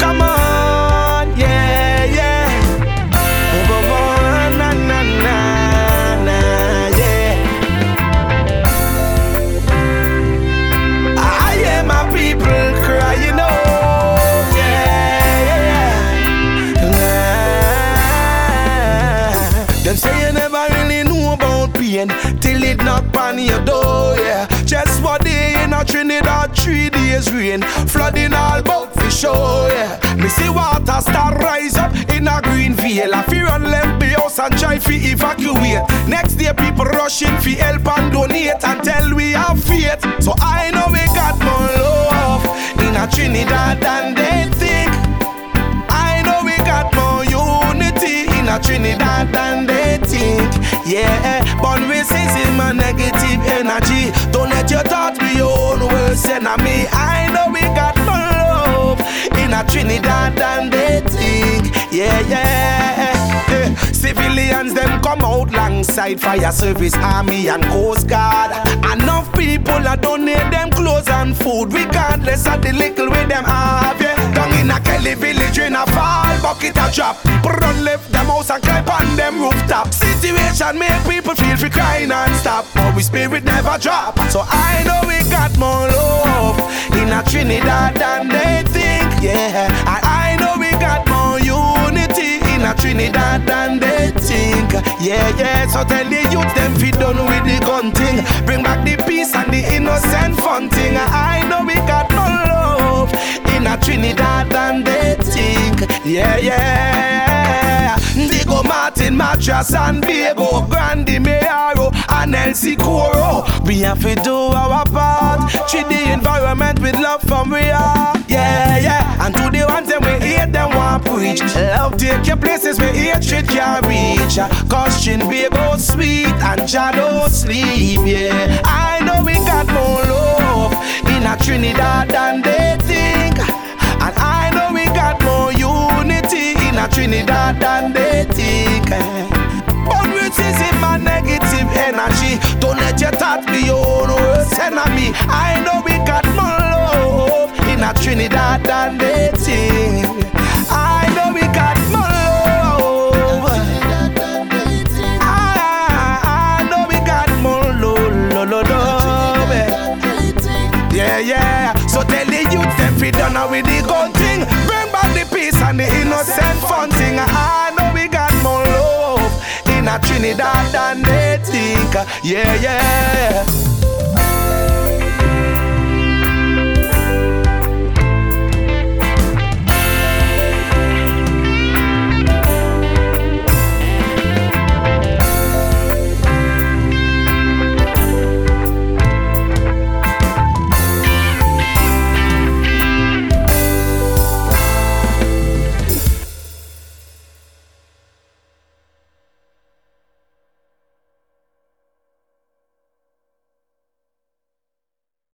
Come on, yeah, yeah. Oh, on, na, na, na, na, yeah. I hear my people crying out, yeah, yeah, yeah. Them say you never really know about pain till it knock on your door, yeah. Just one day in a Trinidad, three days rain, flooding all bout for sure, yeah. Me see water start rise up in a Greenvale. I fear and left the house and try to evacuate. Next day people rushing for help and donate until we have faith. So I know we got more love in a Trinidad than they think. I know we got more unity in a Trinidad than they think. Yeah, but racism and negative energy. A Trinidad and they think. Yeah, yeah. yeah. Civilians them come out alongside fire service, army and coast guard. Enough people are donate them clothes and food, regardless of the little way them have. Yeah. Down in a Kelly village in a fall bucket a drop. Run left them house and climb on them rooftop. Situation make people feel free crying and stop, but we spirit never drop. So I know we got more love in a Trinidad Trinidad than they think. Yeah, yeah. So tell the youth them fi done with the gun thing. Bring back the peace and the innocent fun thing. I know we got no love in a Trinidad than they think. Yeah, yeah. Diego Martin, Mattress and Bego, Grande Mayaro and El Socorro. We have to do our part. Treat the environment with love from we are. Yeah, yeah. And to the ones them we hate them want preach. Love take your places where hatred can't reach. Cause be Bego sweet and Jah don't sleep. Yeah, I know we got more love in a Trinidad than they think. And I know we got more unity in a Trinidad than they think. But racism and negative energy. Don't let your thoughts be your own worst enemy. I know we got more love in a Trinidad than Yeah, yeah. So tell the youth them fi done with the gun thing. Bring back the peace and the innocent fun thing. I know we got more love in a Trinidad than they think. Yeah, yeah.